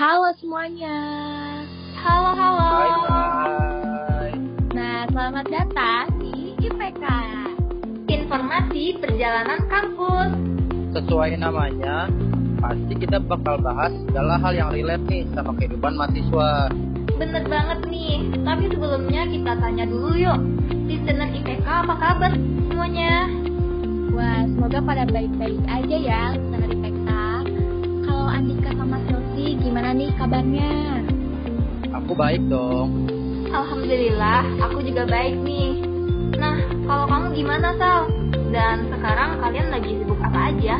Halo semuanya. Halo, halo. Hai, hai. Nah, selamat datang di IPK. Informasi perjalanan kampus. Sesuai namanya, pasti kita bakal bahas segala hal yang relate nih sama kehidupan mahasiswa. Bener banget nih. Tapi sebelumnya kita tanya dulu yuk. Listener IPK apa kabar semuanya? Wah, semoga pada baik-baik aja ya, listener IPK. Kalau Andika sama Silvi, gimana nih kabarnya? Aku baik dong. Alhamdulillah, aku juga baik nih. Nah, kalau kamu gimana, Sal? Dan sekarang kalian lagi sibuk apa aja?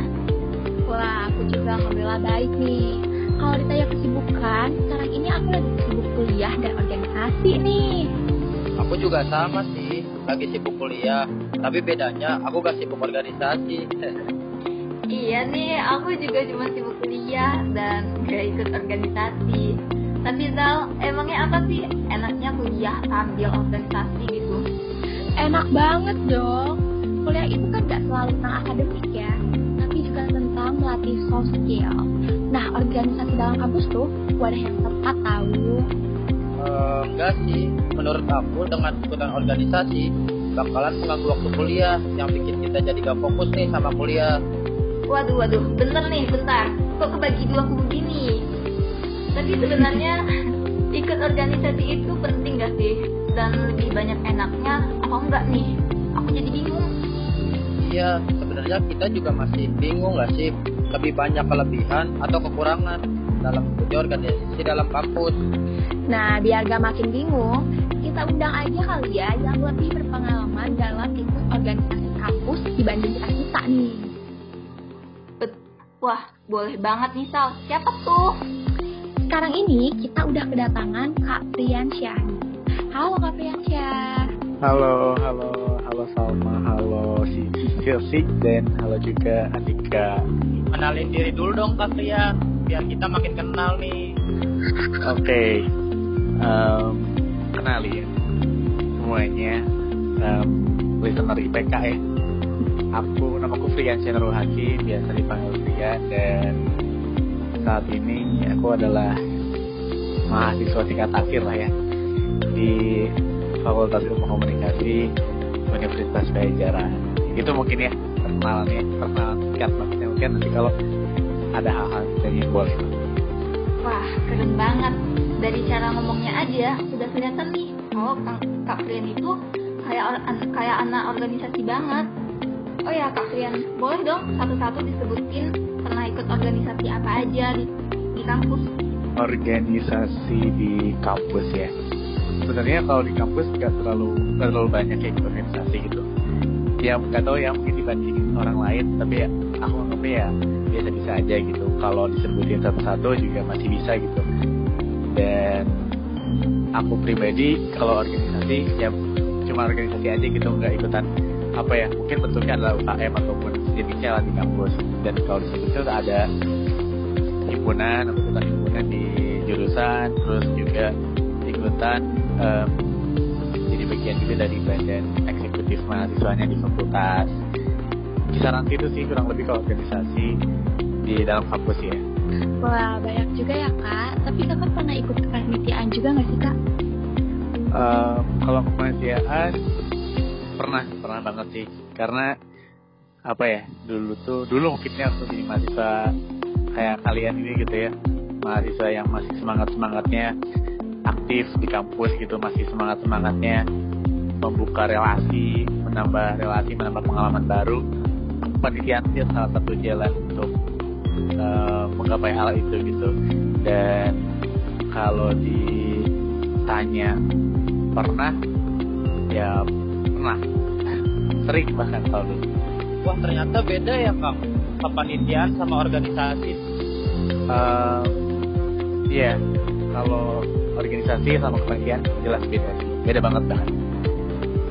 Wah, aku juga alhamdulillah baik nih. Kalau ditanya kesibukan, sekarang ini aku lagi sibuk kuliah dan organisasi nih. Aku juga sama sih, lagi sibuk kuliah. Tapi bedanya aku gak sibuk organisasi. Iya nih, aku juga cuma sibuk kuliah dan gak ikut organisasi. Tapi Sal, emangnya apa sih enaknya kuliah sambil organisasi gitu? Enak banget dong. Kuliah itu kan gak selalu tentang akademik ya, tapi juga tentang melatih soft skill. Nah, organisasi dalam kampus tuh wadah yang tepat tahu. Eh, enggak sih, menurut aku dengan ikutan organisasi bakalan mengganggu waktu kuliah yang bikin kita jadi gak fokus nih sama kuliah. Waduh, waduh, bener nih, bentar. Kok kebagi dua kubu gini? Tapi sebenarnya ikut organisasi itu penting gak sih? Dan lebih banyak enaknya apa enggak nih? Aku jadi bingung. Iya, sebenarnya kita juga masih bingung gak sih lebih banyak kelebihan atau kekurangan dalam mengikuti organisasi dalam kampus. Nah, biar gak makin bingung, kita undang aja kali ya yang lebih berpengalaman dalam ikut organisasi Wah, boleh banget nih Sal. Siapa tuh? Sekarang ini kita udah kedatangan Kak Priyansyah. Halo Kak Priyansyah. Halo, halo, halo Salma, halo si Silsik dan halo juga Andika. Kenalin diri dulu dong Kak Ria, biar kita makin kenal nih. Oke, em, kenalin semuanya em, listener IPK ya. Aku namaku Friansyah Nurul Hakim, biasa dipanggil Fria dan saat ini aku adalah mahasiswa tingkat akhir lah ya di Fakultas Ilmu Komunikasi Universitas Pajajaran. Itu mungkin ya perkenalannya, perkenalan singkat maksudnya mungkin nanti kalau ada hal-hal yang boleh. Wah, keren banget. Dari cara ngomongnya aja udah kelihatan nih. Oh, Kak Frian itu kayak kayak anak organisasi banget. Oh ya, Kak Frian, boleh dong satu-satu disebutin pernah ikut organisasi apa aja di, di kampus? Organisasi di kampus ya. Sebenarnya kalau di kampus nggak terlalu nggak terlalu banyak ya ikut organisasi gitu. Ya nggak tahu ya mungkin dibandingin orang lain, tapi ya aku anggapnya ya biasa-biasa aja gitu. Kalau disebutin satu-satu juga masih bisa gitu. Dan aku pribadi kalau organisasi ya cuma organisasi aja gitu nggak ikutan apa ya mungkin bentuknya adalah UKM ataupun jenisnya lah di kampus dan kalau di situ ada himpunan ikutan himpunan di jurusan terus juga ikutan em, jadi bagian juga dari badan eksekutif mahasiswanya di fakultas kisaran itu sih kurang lebih kalau organisasi di dalam kampus ya Wah, banyak juga ya Kak. Tapi Kakak pernah ikut kepanitiaan juga nggak sih Kak? Em, kalau kepanitiaan pernah pernah banget sih. Karena apa ya dulu tuh dulu mungkinnya aku jadi mahasiswa kayak kalian ini gitu ya. Mahasiswa yang masih semangat semangatnya aktif di kampus gitu masih semangat semangatnya membuka relasi menambah relasi menambah pengalaman baru. Kepanitiaan itu salah satu jalan untuk eh, menggapai hal itu gitu. Dan kalau ditanya pernah? Ya pernah sering bahkan kalau dulu Wah ternyata beda ya Kang, kepanitiaan sama organisasi. Eh, Iya, kalau organisasi sama kepanitiaan jelas beda beda banget bahkan.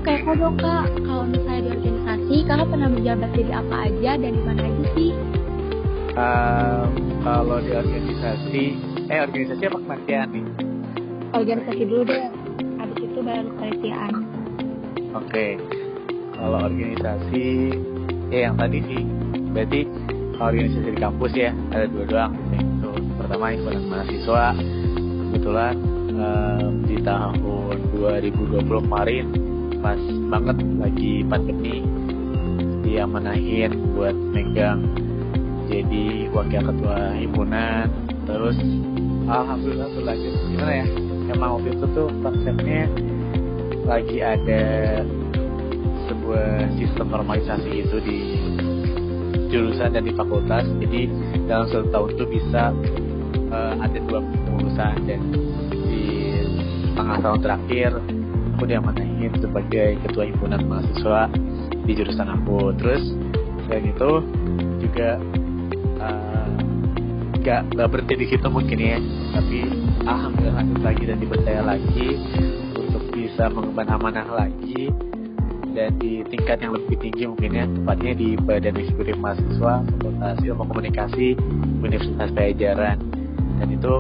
Kayak kok dong Kak, kalau misalnya di organisasi, Kakak pernah menjabat jadi apa aja dan di mana aja sih? Eh, kalau di organisasi, eh organisasi apa kepanitiaan nih? Organisasi dulu deh, habis itu baru kepanitiaan. Oke, kalau organisasi, ya yang tadi sih, berarti organisasi di kampus ya ada dua doang, gitu. pertama himpunan mahasiswa. Kebetulan um, di tahun 2020 kemarin pas banget lagi pandemi dia menahin buat megang jadi wakil ketua himpunan. Terus alhamdulillah tuh lanjut. Gimana ya? Emang waktu itu tuh konsepnya lagi ada sebuah sistem normalisasi itu di jurusan dan di fakultas. Jadi dalam satu tahun tuh bisa uh, ada dua pengurusan dan di setengah tahun terakhir aku diamanahin sebagai ketua himpunan mahasiswa di jurusan aku. Terus selain itu juga uh, gak, gak berhenti di situ mungkin ya. Tapi alhamdulillah lagi dan dipercaya lagi untuk bisa mengemban amanah lagi dan di tingkat yang lebih tinggi mungkin ya tepatnya di Badan Eksekutif Mahasiswa Fakultas Ilmu Komunikasi Universitas Pajajaran dan itu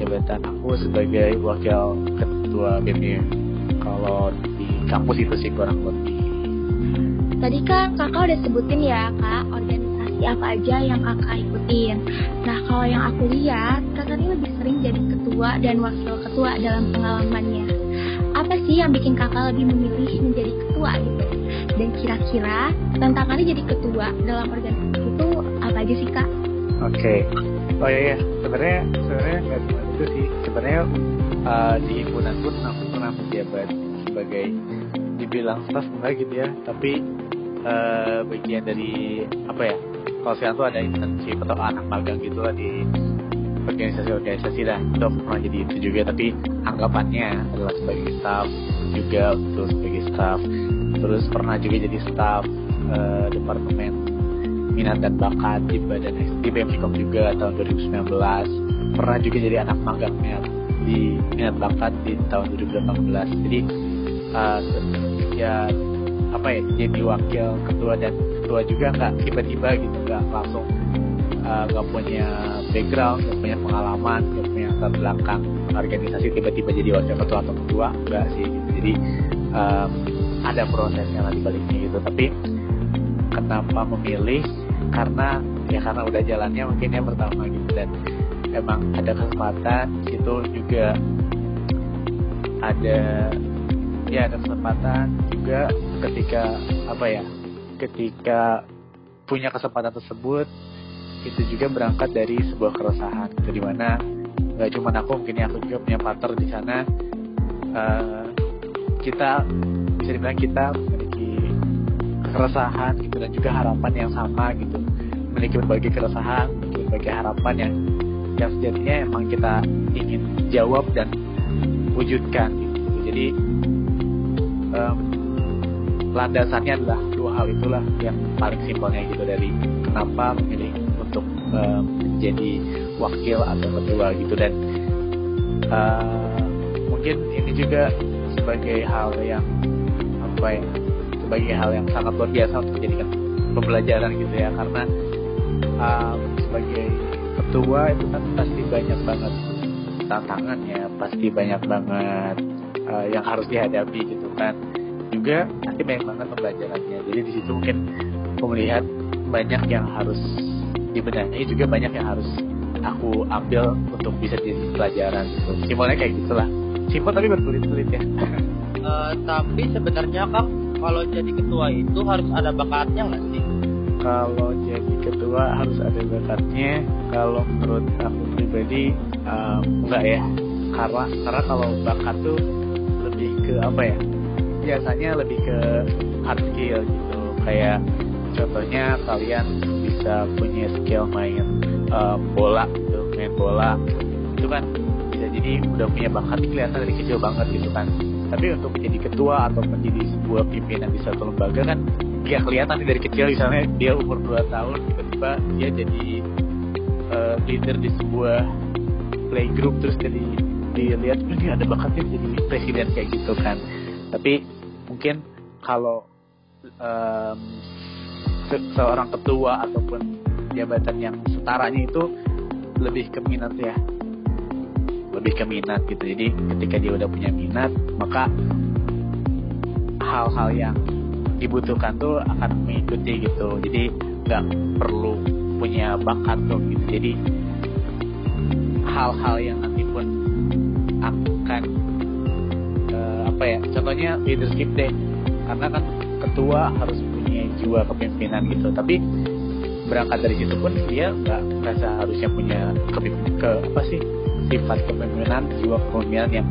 jabatan aku sebagai wakil ketua BEM kalau di kampus itu sih kurang lebih Tadi kan kakak udah sebutin ya kak organisasi apa aja yang kakak ikutin. Nah kalau yang aku lihat kakak ini lebih sering jadi ketua dan wakil ketua dalam pengalamannya. Sih yang bikin kakak lebih memilih menjadi ketua gitu? Dan kira-kira tantangannya jadi ketua dalam organisasi itu apa aja sih kak? Oke, okay. oh iya iya sebenarnya sebenarnya nggak cuma itu sih sebenarnya uh, di himpunan pun aku pernah menjabat sebagai dibilang staff enggak gitu ya tapi uh, bagian dari apa ya kalau sekarang tuh ada internship atau anak magang gitu lah di organisasi-organisasi lah itu pernah jadi itu juga. Tapi anggapannya adalah sebagai staff juga untuk sebagai staff. Terus pernah juga jadi staff uh, departemen minat dan bakat di badan di BMCOM juga tahun 2019 pernah juga jadi anak magangnya di minat bakat di tahun 2018 jadi uh, ya apa ya jadi wakil ketua dan ketua juga nggak tiba-tiba gitu nggak langsung nggak uh, punya background nggak punya pengalaman nggak punya latar belakang organisasi tiba-tiba jadi wakil ketua atau ketua enggak sih. Gitu. jadi um, ada prosesnya lah baliknya gitu. Tapi kenapa memilih? Karena ya karena udah jalannya mungkin yang pertama gitu. Dan emang ada kesempatan situ juga ada ya ada kesempatan juga ketika apa ya ketika punya kesempatan tersebut itu juga berangkat dari sebuah keresahan gitu di mana nggak cuma aku mungkin aku juga punya partner di sana. Uh, kita bisa dibilang kita memiliki keresahan gitu dan juga harapan yang sama gitu. Memiliki berbagai keresahan memiliki berbagai harapan yang yang sejatinya emang kita ingin jawab dan wujudkan gitu. Jadi um, landasannya adalah dua hal itulah yang paling simpelnya gitu dari kenapa memilih um, menjadi wakil atau ketua gitu. Dan uh, mungkin ini juga sebagai hal yang apa ya sebagai hal yang sangat luar biasa untuk menjadikan pembelajaran gitu ya. Karena um, sebagai ketua itu kan pasti banyak banget tantangannya pasti banyak banget uh, yang harus dihadapi gitu kan. Juga nanti banyak banget pembelajarannya. Jadi di situ mungkin aku melihat banyak yang harus dibenahi juga banyak yang harus aku ambil untuk bisa jadi pelajaran gitu. Simpelnya kayak gitulah. Simpel tapi berkulit-kulit ya. Uh, tapi sebenarnya kang kalau jadi ketua itu harus ada bakatnya nggak sih? Kalau jadi ketua harus ada bakatnya. Kalau menurut aku pribadi um, enggak ya. Karena karena kalau bakat tuh lebih ke apa ya? Biasanya lebih ke hard skill gitu. Kayak contohnya kalian bisa punya skill main um, bola gitu main bola. Itu kan bisa jadi udah punya bakat kelihatan dari kecil banget gitu kan. Tapi untuk menjadi ketua atau menjadi sebuah pimpinan di satu lembaga kan ya kelihatan dari kecil. Misalnya dia umur 2 tahun tiba-tiba dia jadi uh, leader di sebuah playgroup terus jadi dilihat ini ada bakatnya jadi presiden kayak gitu kan. Tapi mungkin kalau um, se seorang ketua ataupun jabatan yang setaranya itu lebih ke minat ya. Lebih ke minat gitu. Jadi ketika dia udah punya minat maka hal-hal yang dibutuhkan tuh akan mengikuti gitu. Jadi nggak perlu punya bakat tuh gitu. Jadi hal-hal yang nanti pun akan uh, apa ya contohnya leadership deh. Karena kan ketua harus punya jiwa kepemimpinan gitu. Tapi berangkat dari situ pun dia nggak merasa harusnya punya ke, ke apa sih sifat kepemimpinan jiwa kepemimpinan yang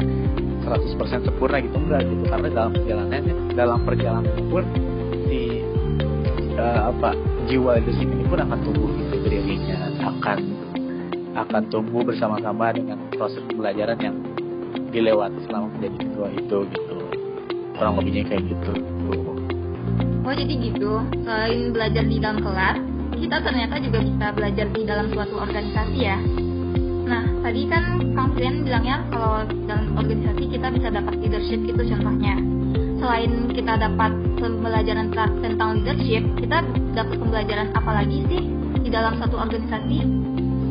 100% sempurna gitu. Enggak gitu. Karena dalam perjalanannya dalam perjalanan pun si uh, apa jiwa leadership ini pun akan tumbuh gitu. Beriringnya akan akan tumbuh bersama-sama dengan proses pembelajaran yang dilewati selama menjadi ketua itu gitu. Kurang lebihnya kayak gitu oh jadi gitu. Selain belajar di dalam kelas kita ternyata juga bisa belajar di dalam suatu organisasi ya. Nah tadi kan Kang Frian bilangnya kalau dalam organisasi kita bisa dapat leadership itu contohnya. Selain kita dapat pembelajaran tentang leadership kita dapat pembelajaran apa lagi sih di dalam satu organisasi?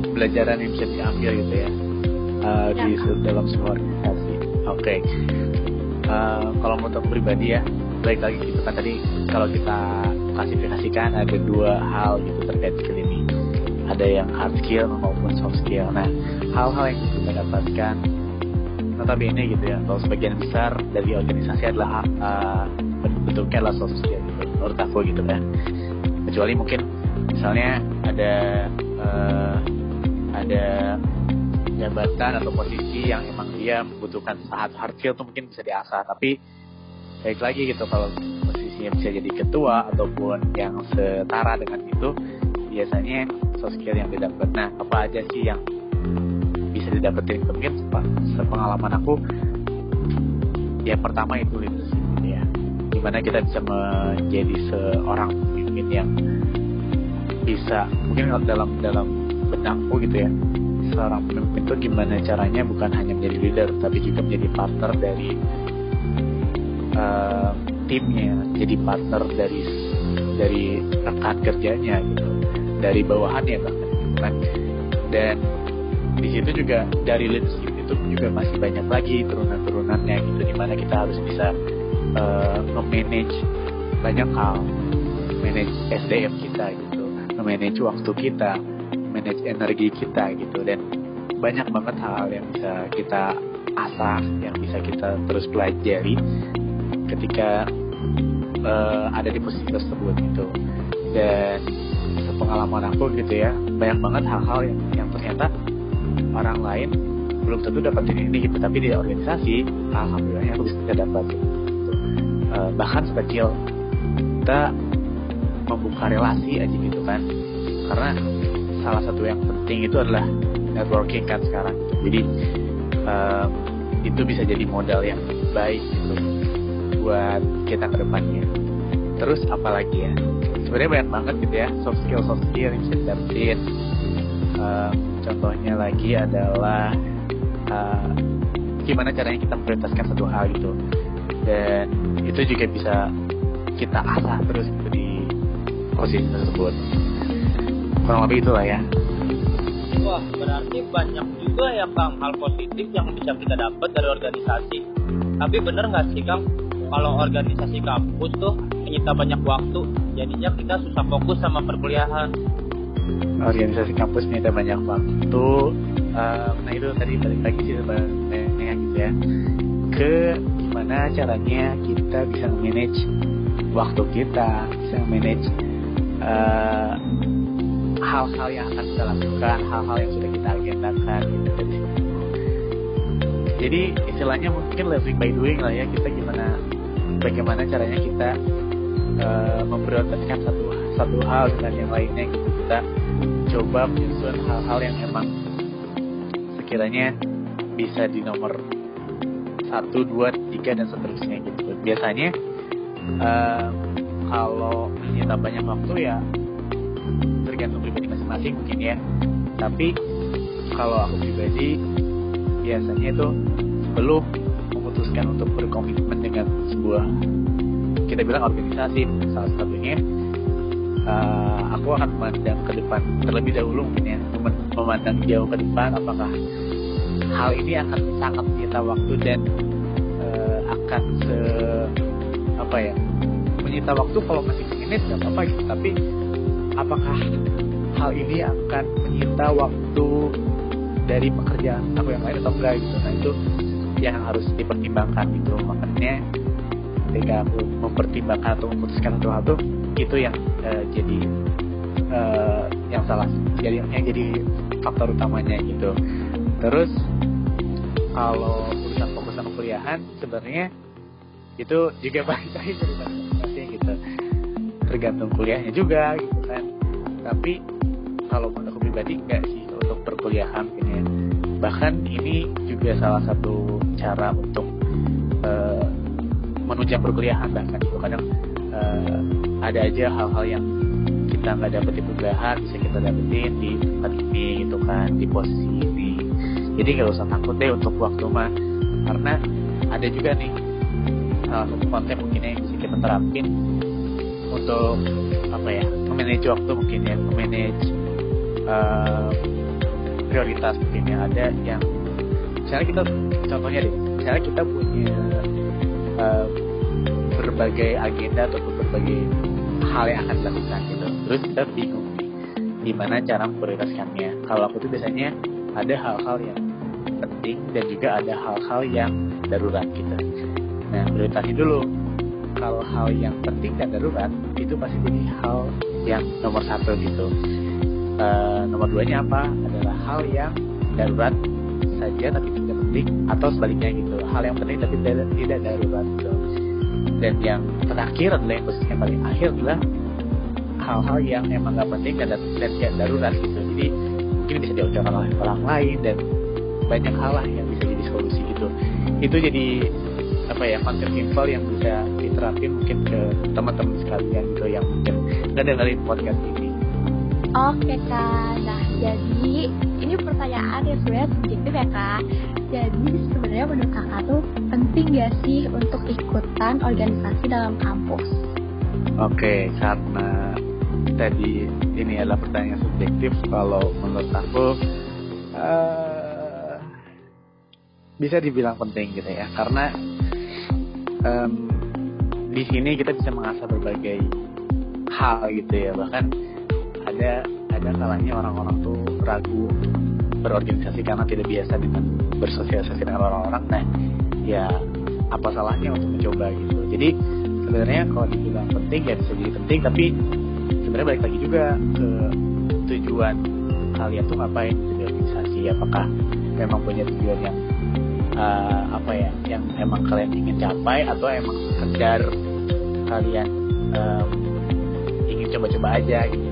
Pembelajaran yang bisa diambil gitu ya, uh, ya. di dalam sebuah organisasi. Oke. Okay. uh, kalau menurut pribadi ya baik lagi gitu kan tadi kalau kita klasifikasikan ada dua hal gitu terkait skill ini ada yang hard skill maupun soft skill. Nah hal-hal yang kita dapatkan notabene gitu ya kalau sebagian besar dari organisasi adalah uh, bentuknya adalah soft skill gitu menurut aku gitu kan. Kecuali mungkin misalnya ada uh, ada jabatan atau posisi yang emang dia membutuhkan saat hard skill tuh mungkin bisa diasah. Tapi baik lagi gitu kalau posisinya bisa jadi ketua ataupun yang setara dengan itu biasanya soft skill yang didapat. Nah apa aja sih yang bisa didapetin mungkin sepengalaman aku ya pertama itu leadership ya. Gimana kita bisa menjadi seorang pemimpin yang bisa mungkin dalam dalam benakku gitu ya seorang pemimpin itu gimana caranya bukan hanya menjadi leader tapi juga menjadi partner dari uh, timnya jadi partner dari dari rekan kerjanya gitu. Dari bawahannya bahkan kan. Dan di situ juga dari leadership itu juga masih banyak lagi turunan-turunannya gitu di mana kita harus bisa uh, manage banyak hal. Manage SDM kita gitu manage waktu kita manage energi kita gitu. Dan banyak banget -hal yang bisa kita asah yang bisa kita terus pelajari ketika uh, ada di posisi tersebut gitu. Dan sepengalaman aku gitu ya banyak banget hal-hal yang yang ternyata orang lain belum tentu dapetin ini gitu. Tapi di organisasi alhamdulillahnya aku bisa dapat gitu. uh, bahkan sekecil kita membuka relasi aja gitu kan. Karena salah satu yang penting itu adalah networking kan sekarang. Jadi uh, itu bisa jadi modal yang baik gitu buat kita ke depannya. Terus apalagi ya? Sebenarnya banyak banget gitu ya soft skill soft skill yang bisa didapetin. Uh, contohnya lagi adalah uh, gimana caranya kita memprioritaskan satu hal gitu. Dan itu juga bisa kita asah terus gitu di posisi tersebut. Kurang lebih itulah ya. Wah, berarti banyak juga ya Kang hal positif yang bisa kita dapat dari organisasi. Tapi bener nggak sih Kang, kalau organisasi kampus tuh menyita banyak waktu jadinya kita susah fokus sama perkuliahan. Organisasi kampus menyita banyak waktu. Uh, nah itu tadi balik lagi sih sebenarnya gitu ya. Ke gimana caranya kita bisa manage waktu kita bisa manage uh, hal-hal yang akan kita lakukan hal-hal yang sudah kita agendakan gitu. Jadi istilahnya mungkin living by doing lah ya kita gimana bagaimana caranya kita uh, memprioritaskan satu satu hal dengan yang lainnya gitu. Kita coba menyusun hal-hal yang emang sekiranya bisa di nomor satu dua tiga dan seterusnya gitu. Biasanya uh, kalau menyita banyak waktu ya tergantung pribadi masing-masing mungkin ya. Tapi kalau aku pribadi biasanya itu sebelum memutuskan untuk berkomitmen dengan sebuah kita bilang organisasi salah satunya. Uh, aku akan memandang ke depan terlebih dahulu mungkin ya memandang jauh ke depan apakah hal ini akan sangat menyita waktu dan uh, akan se apa ya menyita waktu kalau masih menit nggak apa-apa gitu. Tapi apakah hal ini akan menyita waktu dari pekerjaan aku yang lain atau enggak gitu. Nah itu yang harus dipertimbangkan gitu. Makanya ketika aku mempertimbangkan atau memutuskan satu hal tuh itu yang uh, jadi uh, yang salah jadi yang jadi faktor utamanya gitu. Terus kalau urusan fokus sama kuliahan sebenarnya itu juga balik lagi gitu. Tergantung kuliahnya juga gitu kan. Tapi kalau aku pribadi enggak sih untuk perkuliahan ini ya bahkan ini juga salah satu cara untuk uh, menunjang perkuliahan bahkan. Itu kadang uh, ada aja hal-hal yang kita nggak dapet di perkuliahan bisa kita dapetin di tempat ini gitu kan di posisi ini. Jadi nggak usah takut deh untuk waktu mah. Karena ada juga nih salah satu konsep mungkin yang bisa kita terapin untuk apa ya memanage waktu mungkin ya memanage uh, prioritas mungkin ada yang misalnya kita contohnya deh misalnya kita punya uh, berbagai agenda atau berbagai hal yang akan dilakukan gitu. Terus kita bingung gimana cara memprioritaskannya. Kalau aku tuh biasanya ada hal-hal yang penting dan juga ada hal-hal yang darurat gitu. Nah prioritasnya dulu. Kalau hal yang penting dan darurat itu pasti jadi hal yang nomor satu gitu. Uh, nomor duanya apa hal yang darurat saja tapi tidak penting atau sebaliknya gitu. Hal yang penting tapi tidak, darurat gitu. Dan yang terakhir adalah yang posisi yang paling akhir adalah hal-hal yang emang gak penting dan, dan tidak darurat gitu. Jadi mungkin bisa diucapkan oleh orang lain dan banyak hal lah yang bisa jadi solusi gitu. Itu jadi apa ya konsep simpel yang bisa diterapin mungkin ke teman-teman sekalian gitu yang mungkin nggak dengerin podcast ini. Oke kak, jadi ini pertanyaan yang sebenarnya subjektif ya kak. Jadi sebenarnya menurut kakak tuh penting gak sih untuk ikutan organisasi dalam kampus? Oke, karena tadi ini adalah pertanyaan subjektif, kalau menurut aku uh, bisa dibilang penting gitu ya, karena um, di sini kita bisa mengasah berbagai hal gitu ya bahkan ada ada kalanya orang-orang tuh ragu berorganisasi karena tidak biasa dengan bersosialisasi dengan orang-orang. Nah ya apa salahnya untuk mencoba gitu? Jadi sebenarnya kalau dibilang penting ya bisa jadi penting tapi sebenarnya balik lagi juga ke tujuan kalian tuh ngapain di organisasi? Apakah memang punya tujuan yang uh, apa ya yang emang kalian ingin capai atau emang sekedar kalian um, ingin coba-coba aja gitu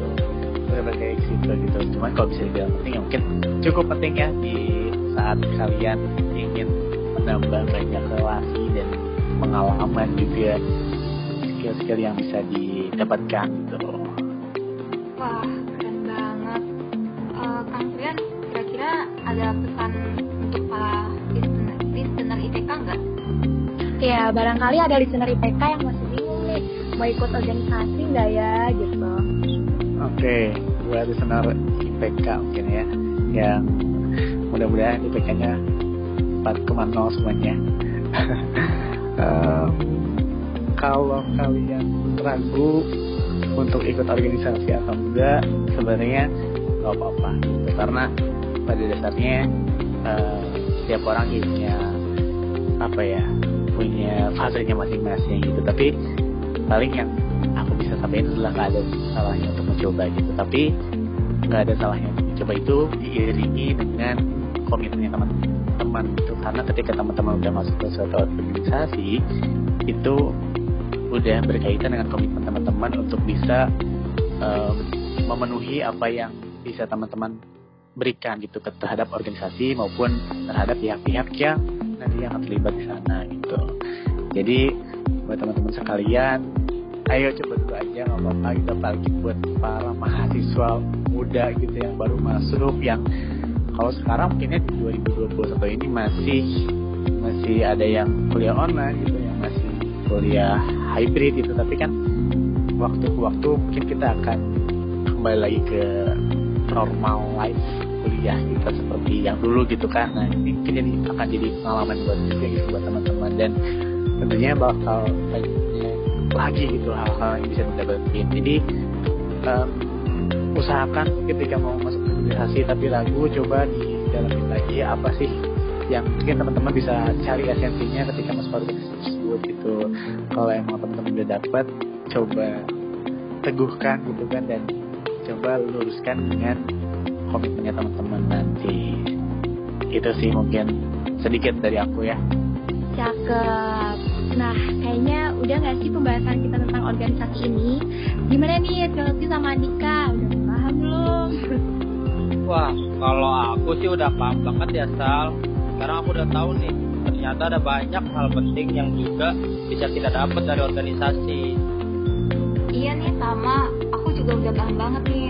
berbagai situ gitu cuman kalau bisa dibilang penting ya mungkin cukup penting ya di saat kalian ingin menambah banyak relasi dan pengalaman juga skill-skill yang bisa didapatkan gitu wah keren banget uh, kang Trian kira-kira ada pesan untuk para listener IPK nggak? Ya, barangkali ada listener IPK yang masih bingung nih, mau ikut organisasi nggak ya, gitu. Oke, okay, buat listener IPK mungkin ya, yang mudah-mudahan IPK-nya 4,0 semuanya. um, kalau kalian ragu untuk ikut organisasi atau enggak, sebenarnya nggak apa-apa. Karena pada dasarnya uh, setiap orang punya apa ya punya fasenya masing-masing gitu tapi paling yang bisa sampaikan adalah nggak ada salahnya untuk mencoba gitu. Tapi nggak ada salahnya. Mencoba itu diiringi dengan komitmennya teman-teman itu karena ketika teman-teman udah masuk ke suatu organisasi itu udah berkaitan dengan komitmen teman-teman untuk bisa um, memenuhi apa yang bisa teman-teman berikan gitu terhadap organisasi maupun terhadap pihak-pihak yang nanti yang terlibat di sana gitu. Jadi buat teman-teman sekalian, ayo coba dulu aja nggak apa-apa. Kita apalagi buat para mahasiswa muda gitu yang baru masuk yang kalau sekarang mungkinnya di 2021 ini masih masih ada yang kuliah online gitu yang masih kuliah hybrid gitu. Tapi kan waktu ke waktu mungkin kita akan kembali lagi ke normal life kuliah kita seperti yang dulu gitu kan. Nah ini mungkin jadi akan jadi pengalaman buat juga gitu buat teman-teman. Dan tentunya bakal lagi gitu hal-hal yang bisa kita dapetin jadi um, usahakan ketika mau masuk organisasi tapi ragu coba di dalamin lagi apa sih yang mungkin teman-teman bisa cari esensinya ketika masuk organisasi tersebut gitu. Kalau emang teman-teman udah dapat coba teguhkan gitu kan dan coba luruskan dengan komitmennya teman-teman nanti. Itu sih mungkin sedikit dari aku ya. Cakep. Nah, kayaknya udah gak sih pembahasan kita tentang organisasi ini? Gimana nih, Chelsea sama Andika? Udah paham belum? Wah, kalau aku sih udah paham banget ya Sal. Sekarang aku udah tahu nih, ternyata ada banyak hal penting yang juga bisa kita dapat dari organisasi. Iya nih sama, aku juga udah paham banget nih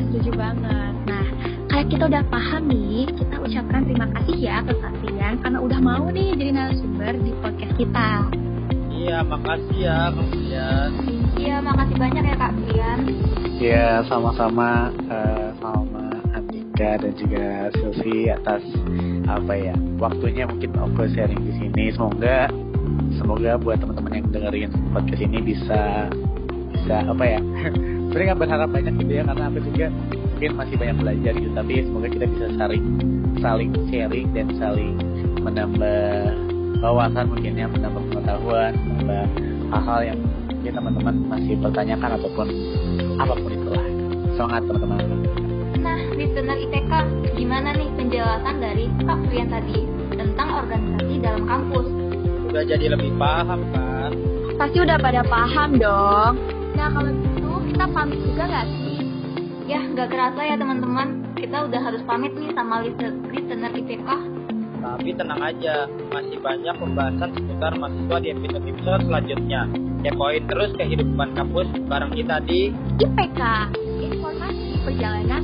Iya, setuju banget. Nah, kayak kita udah paham nih, kita ucapkan terima kasih ya ke kalian karena udah mau nih jadi narasumber di podcast kita. Iya, makasih ya kemudian. Iya, makasih banyak ya Kak Brian. ya sama-sama eh, sama Andika dan juga Silvi atas apa ya waktunya mungkin aku sharing di sini semoga semoga buat teman-teman yang dengerin podcast ini bisa bisa apa ya sebenarnya nggak berharap banyak gitu ya karena aku juga mungkin masih banyak belajar gitu tapi semoga kita bisa saling saling sharing dan saling menambah wawasan mungkin ya menambah pengetahuan menambah hal-hal yang mungkin teman-teman masih pertanyakan ataupun apa pun itulah semangat teman-teman Nah, listener ITK, gimana nih penjelasan dari Kak Brian tadi tentang organisasi dalam kampus? Udah jadi lebih paham kan? Pasti udah pada paham dong. Nah, kalau kita pamit juga gak sih? Ya, nggak kerasa ya teman-teman, kita udah harus pamit nih sama listener, ITK. Tapi tenang aja, masih banyak pembahasan seputar mahasiswa di episode-episode selanjutnya. Kepoin terus kehidupan kampus bareng kita di IPK, informasi perjalanan